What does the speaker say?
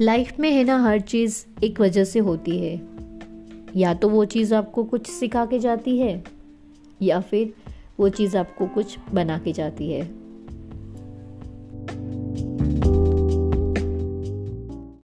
Life में है ना, हर चीज़ एक वजह से होती है। या तो वो चीज़ आपको कुछ सिखा के जाती है, या फिर वो चीज़ आपको कुछ बना के जाती है।